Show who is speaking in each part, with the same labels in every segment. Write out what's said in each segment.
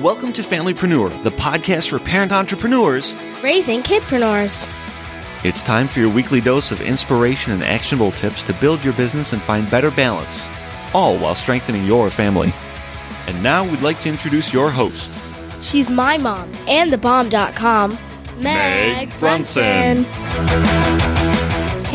Speaker 1: Welcome to Familypreneur, the podcast for parent entrepreneurs
Speaker 2: raising kidpreneurs.
Speaker 1: It's time for your weekly dose of inspiration and actionable tips to build your business and find better balance, all while strengthening your family. And now we'd like to introduce your host.
Speaker 2: She's my mom and thebomb.com, Meg,
Speaker 1: Meg Brunson.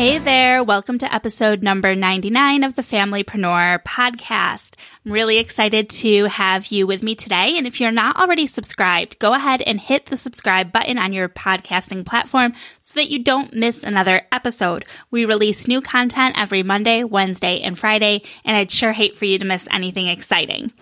Speaker 3: Hey there, welcome to episode number 99 of the Familypreneur podcast. I'm really excited to have you with me today. And if you're not already subscribed, go ahead and hit the subscribe button on your podcasting platform so that you don't miss another episode. We release new content every Monday, Wednesday, and Friday, and I'd sure hate for you to miss anything exciting.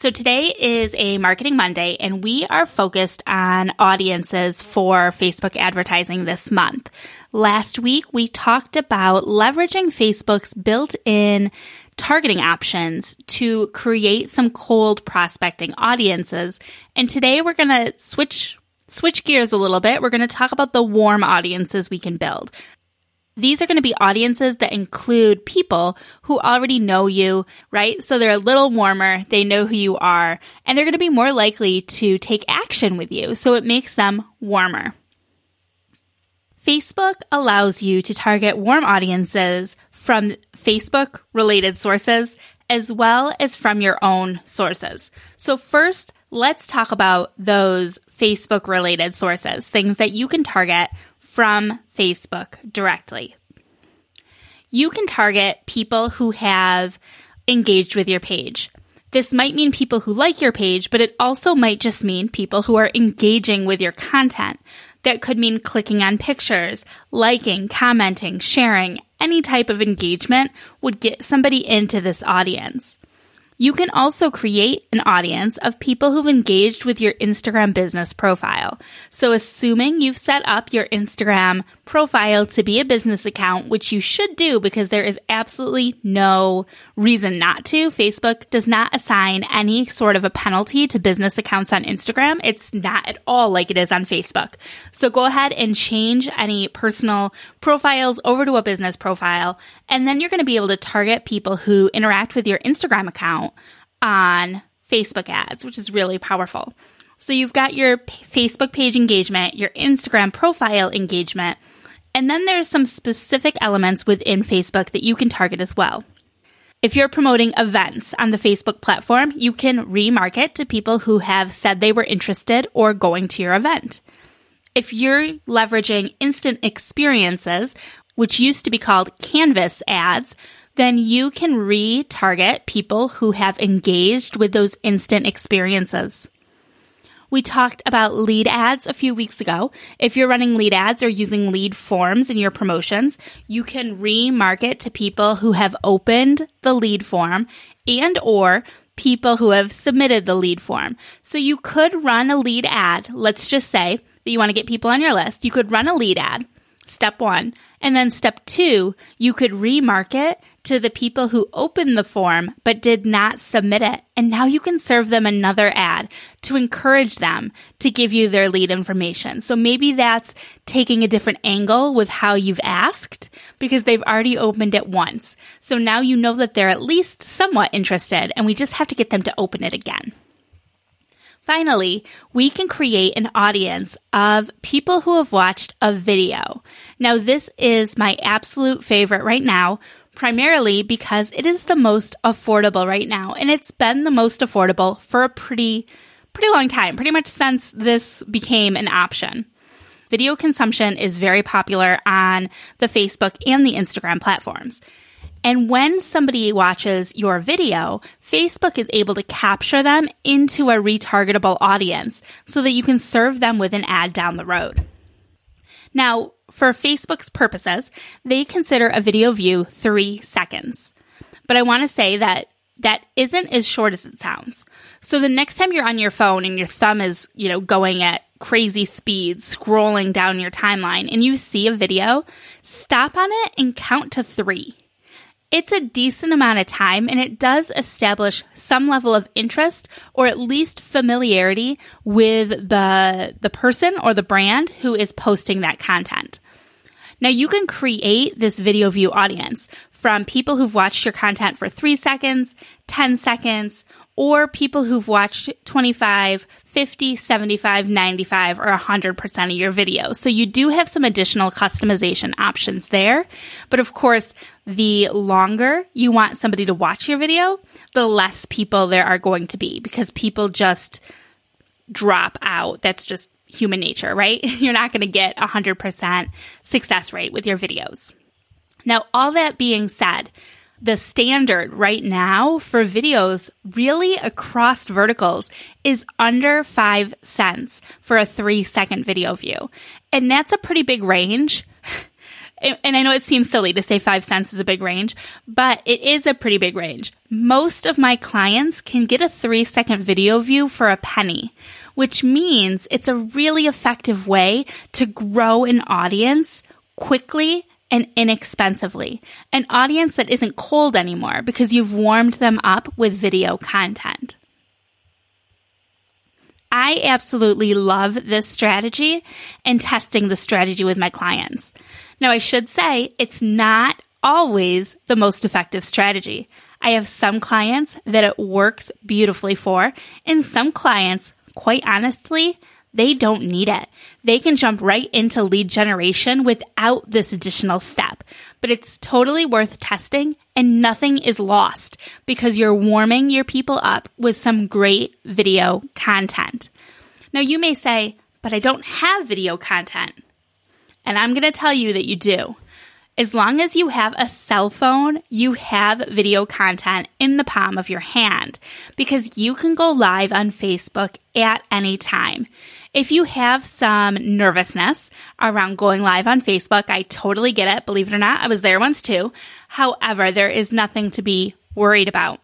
Speaker 3: So today is a Marketing Monday, and we are focused on audiences for Facebook advertising this month. Last week, we talked about leveraging Facebook's built in targeting options to create some cold prospecting audiences. And today, we're going to switch switch gears a little bit. We're going to talk about the warm audiences we can build. These are going to be audiences that include people who already know you, right? So they're a little warmer. They know who you are and they're going to be more likely to take action with you. So it makes them warmer. Facebook allows you to target warm audiences from Facebook related sources as well as from your own sources. So first, let's talk about those Facebook related sources, things that you can target from Facebook directly. You can target people who have engaged with your page. This might mean people who like your page, but it also might just mean people who are engaging with your content. That could mean clicking on pictures, liking, commenting, sharing. Any type of engagement would get somebody into this audience. You can also create an audience of people who've engaged with your Instagram business profile. So assuming you've set up your Instagram profile to be a business account, which you should do because there is absolutely no reason not to. Facebook does not assign any sort of a penalty to business accounts on Instagram. It's not at all like it is on Facebook. So go ahead and change any personal profiles over to a business profile. And then you're going to be able to target people who interact with your Instagram account on Facebook ads, which is really powerful. So you've got your Facebook page engagement, your Instagram profile engagement, and then there's some specific elements within Facebook that you can target as well. If you're promoting events on the Facebook platform, you can remarket to people who have said they were interested or going to your event. If you're leveraging instant experiences, which used to be called Canvas ads, then you can retarget people who have engaged with those instant experiences. We talked about lead ads a few weeks ago. If you're running lead ads or using lead forms in your promotions, you can remarket to people who have opened the lead form and or people who have submitted the lead form. So you could run a lead ad. Let's just say that you want to get people on your list. You could run a lead ad. Step one. And then step two, you could remarket to the people who opened the form but did not submit it. And now you can serve them another ad to encourage them to give you their lead information. So maybe that's taking a different angle with how you've asked because they've already opened it once. So now you know that they're at least somewhat interested and we just have to get them to open it again. Finally, we can create an audience of people who have watched a video. Now, this is my absolute favorite right now, primarily because it is the most affordable right now, and it's been the most affordable for a pretty, pretty long time, pretty much since this became an option. Video consumption is very popular on the Facebook and the Instagram platforms. And when somebody watches your video, Facebook is able to capture them into a retargetable audience so that you can serve them with an ad down the road. Now, for Facebook's purposes, they consider a video view three seconds. But I want to say that that isn't as short as it sounds. So the next time you're on your phone and your thumb is, you know, going at crazy speed, scrolling down your timeline and you see a video, stop on it and count to three. It's a decent amount of time and it does establish some level of interest or at least familiarity with the, the person or the brand who is posting that content. Now you can create this video view audience from people who've watched your content for three seconds, 10 seconds, or people who've watched 25, 50, 75, 95, or 100% of your videos. So you do have some additional customization options there. But of course, the longer you want somebody to watch your video, the less people there are going to be because people just drop out. That's just human nature, right? You're not going to get 100% success rate with your videos. Now, all that being said, the standard right now for videos really across verticals is under five cents for a three second video view. And that's a pretty big range. And I know it seems silly to say five cents is a big range, but it is a pretty big range. Most of my clients can get a three second video view for a penny, which means it's a really effective way to grow an audience quickly and inexpensively. An audience that isn't cold anymore because you've warmed them up with video content. I absolutely love this strategy and testing the strategy with my clients. Now, I should say it's not always the most effective strategy. I have some clients that it works beautifully for, and some clients, quite honestly, they don't need it. They can jump right into lead generation without this additional step. But it's totally worth testing and nothing is lost because you're warming your people up with some great video content. Now you may say, but I don't have video content. And I'm going to tell you that you do. As long as you have a cell phone, you have video content in the palm of your hand because you can go live on Facebook at any time. If you have some nervousness around going live on Facebook, I totally get it. Believe it or not, I was there once too. However, there is nothing to be worried about.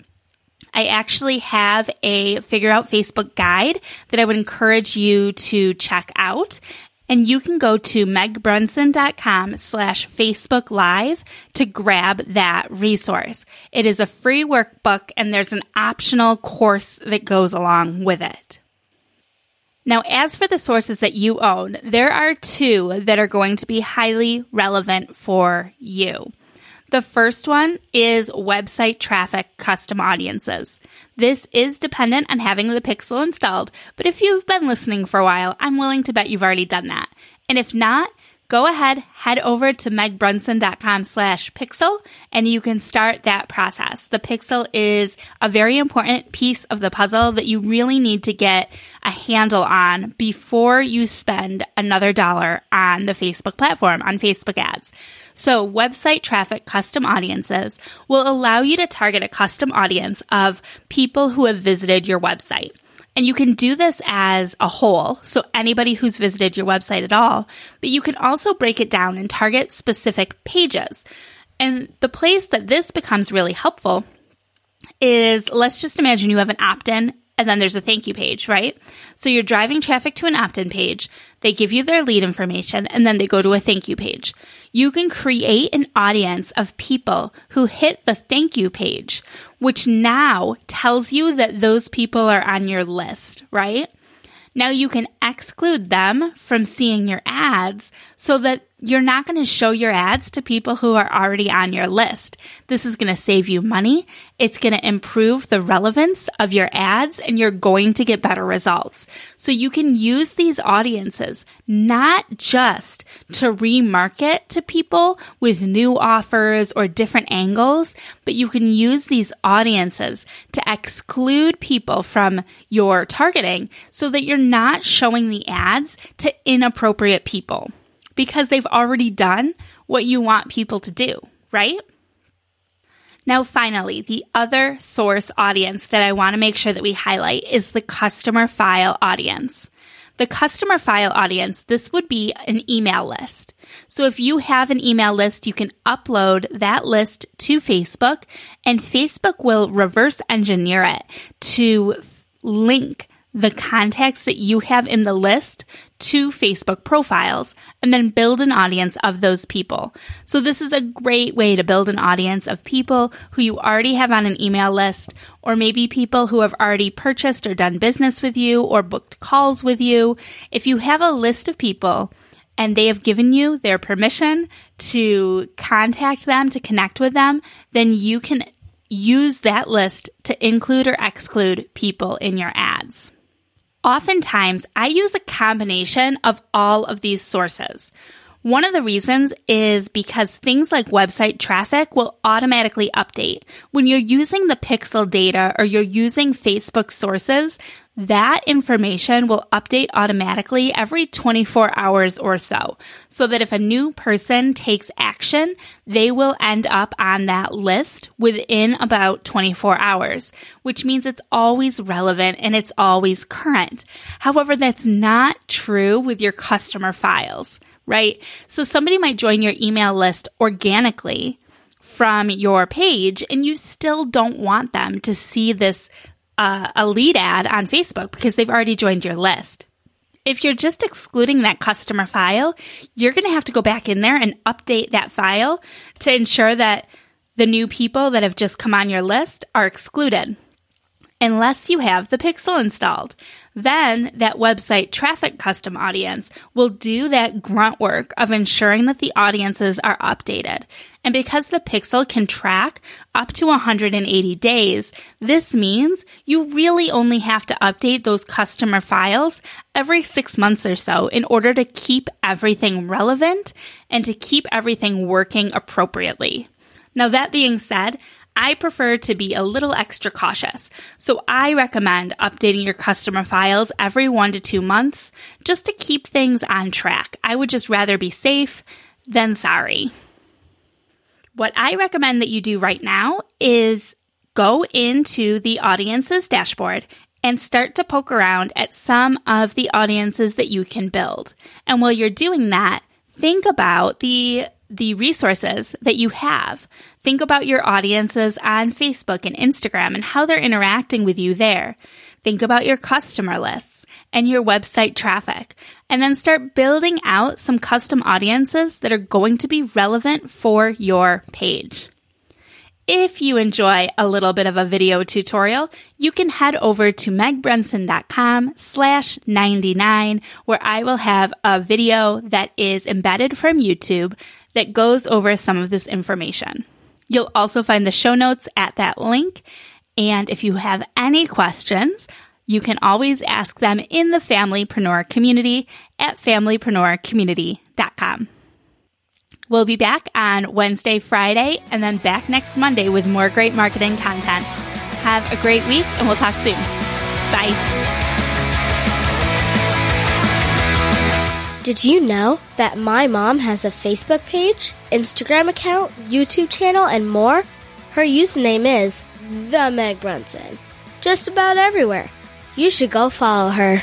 Speaker 3: I actually have a figure out Facebook guide that I would encourage you to check out. And you can go to megbrunson.com slash Facebook Live to grab that resource. It is a free workbook and there's an optional course that goes along with it. Now, as for the sources that you own, there are two that are going to be highly relevant for you. The first one is website traffic custom audiences. This is dependent on having the Pixel installed, but if you've been listening for a while, I'm willing to bet you've already done that. And if not, go ahead, head over to megbrunson.com slash pixel, and you can start that process. The pixel is a very important piece of the puzzle that you really need to get a handle on before you spend another dollar on the Facebook platform, on Facebook ads. So website traffic custom audiences will allow you to target a custom audience of people who have visited your website. And you can do this as a whole, so anybody who's visited your website at all, but you can also break it down and target specific pages. And the place that this becomes really helpful is let's just imagine you have an opt in and then there's a thank you page, right? So you're driving traffic to an opt in page. They give you their lead information and then they go to a thank you page. You can create an audience of people who hit the thank you page, which now tells you that those people are on your list, right? Now you can exclude them from seeing your ads so that you're not going to show your ads to people who are already on your list. This is going to save you money. It's going to improve the relevance of your ads and you're going to get better results. So you can use these audiences not just to remarket to people with new offers or different angles, but you can use these audiences to exclude people from your targeting so that you're not showing the ads to inappropriate people because they've already done what you want people to do, right? Now, finally, the other source audience that I want to make sure that we highlight is the customer file audience. The customer file audience, this would be an email list. So if you have an email list, you can upload that list to Facebook and Facebook will reverse engineer it to link the contacts that you have in the list to Facebook profiles and then build an audience of those people. So this is a great way to build an audience of people who you already have on an email list or maybe people who have already purchased or done business with you or booked calls with you. If you have a list of people and they have given you their permission to contact them, to connect with them, then you can use that list to include or exclude people in your ads. Oftentimes, I use a combination of all of these sources. One of the reasons is because things like website traffic will automatically update. When you're using the pixel data or you're using Facebook sources, that information will update automatically every 24 hours or so. So that if a new person takes action, they will end up on that list within about 24 hours, which means it's always relevant and it's always current. However, that's not true with your customer files, right? So somebody might join your email list organically from your page and you still don't want them to see this uh, a lead ad on Facebook because they've already joined your list. If you're just excluding that customer file, you're going to have to go back in there and update that file to ensure that the new people that have just come on your list are excluded unless you have the pixel installed. Then that website traffic custom audience will do that grunt work of ensuring that the audiences are updated. And because the pixel can track up to 180 days, this means you really only have to update those customer files every six months or so in order to keep everything relevant and to keep everything working appropriately. Now, that being said, I prefer to be a little extra cautious, so I recommend updating your customer files every one to two months just to keep things on track. I would just rather be safe than sorry. What I recommend that you do right now is go into the audience's dashboard and start to poke around at some of the audiences that you can build. And while you're doing that, think about the the resources that you have. Think about your audiences on Facebook and Instagram and how they're interacting with you there. Think about your customer lists and your website traffic, and then start building out some custom audiences that are going to be relevant for your page. If you enjoy a little bit of a video tutorial, you can head over to megbrunson.com slash 99 where I will have a video that is embedded from YouTube that goes over some of this information. You'll also find the show notes at that link. And if you have any questions, you can always ask them in the Familypreneur community at familypreneurcommunity.com. We'll be back on Wednesday, Friday, and then back next Monday with more great marketing content. Have a great week, and we'll talk soon. Bye.
Speaker 2: Did you know that my mom has a Facebook page, Instagram account, YouTube channel, and more? Her username is The Meg Brunson. Just about everywhere. You should go follow her.